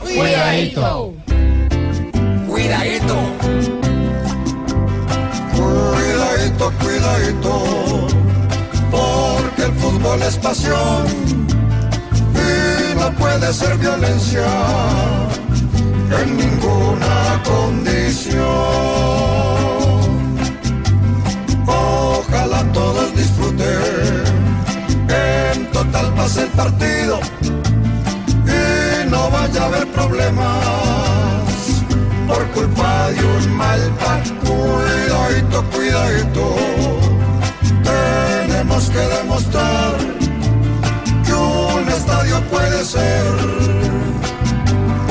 Cuidadito. Cuidadito. Cuidadito, cuidadito. Porque el fútbol es pasión y no puede ser violencia en ninguna condición. Ojalá todos disfruten en total pase el partido Cuidadito, cuidadito, tenemos que demostrar que un estadio puede ser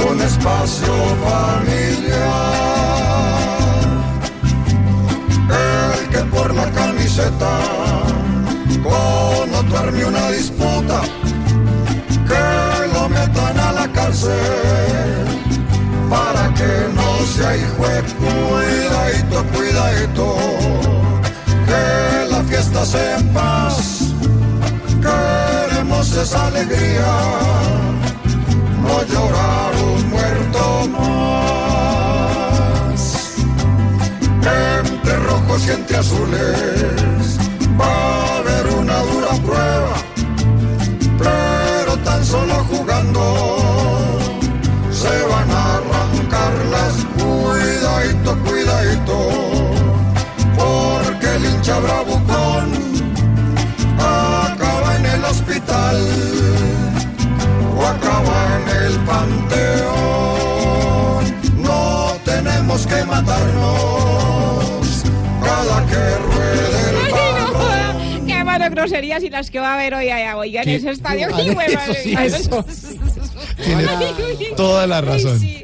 un espacio familiar. El que por la camiseta con otro arme una disputa, que lo metan a la cárcel para que no sea hijo de cuidadito, cuidadito, en paz, queremos esa alegría, no llorar un muerto más. Entre rojos y entre azules va tenemos que matarnos cada que ruede el balón. Qué mano groserías y las que va a haber hoy allá, oiga, en ¿Qué? ese estadio. Hueva, eso sí, eso. Tiene toda la razón. Sí.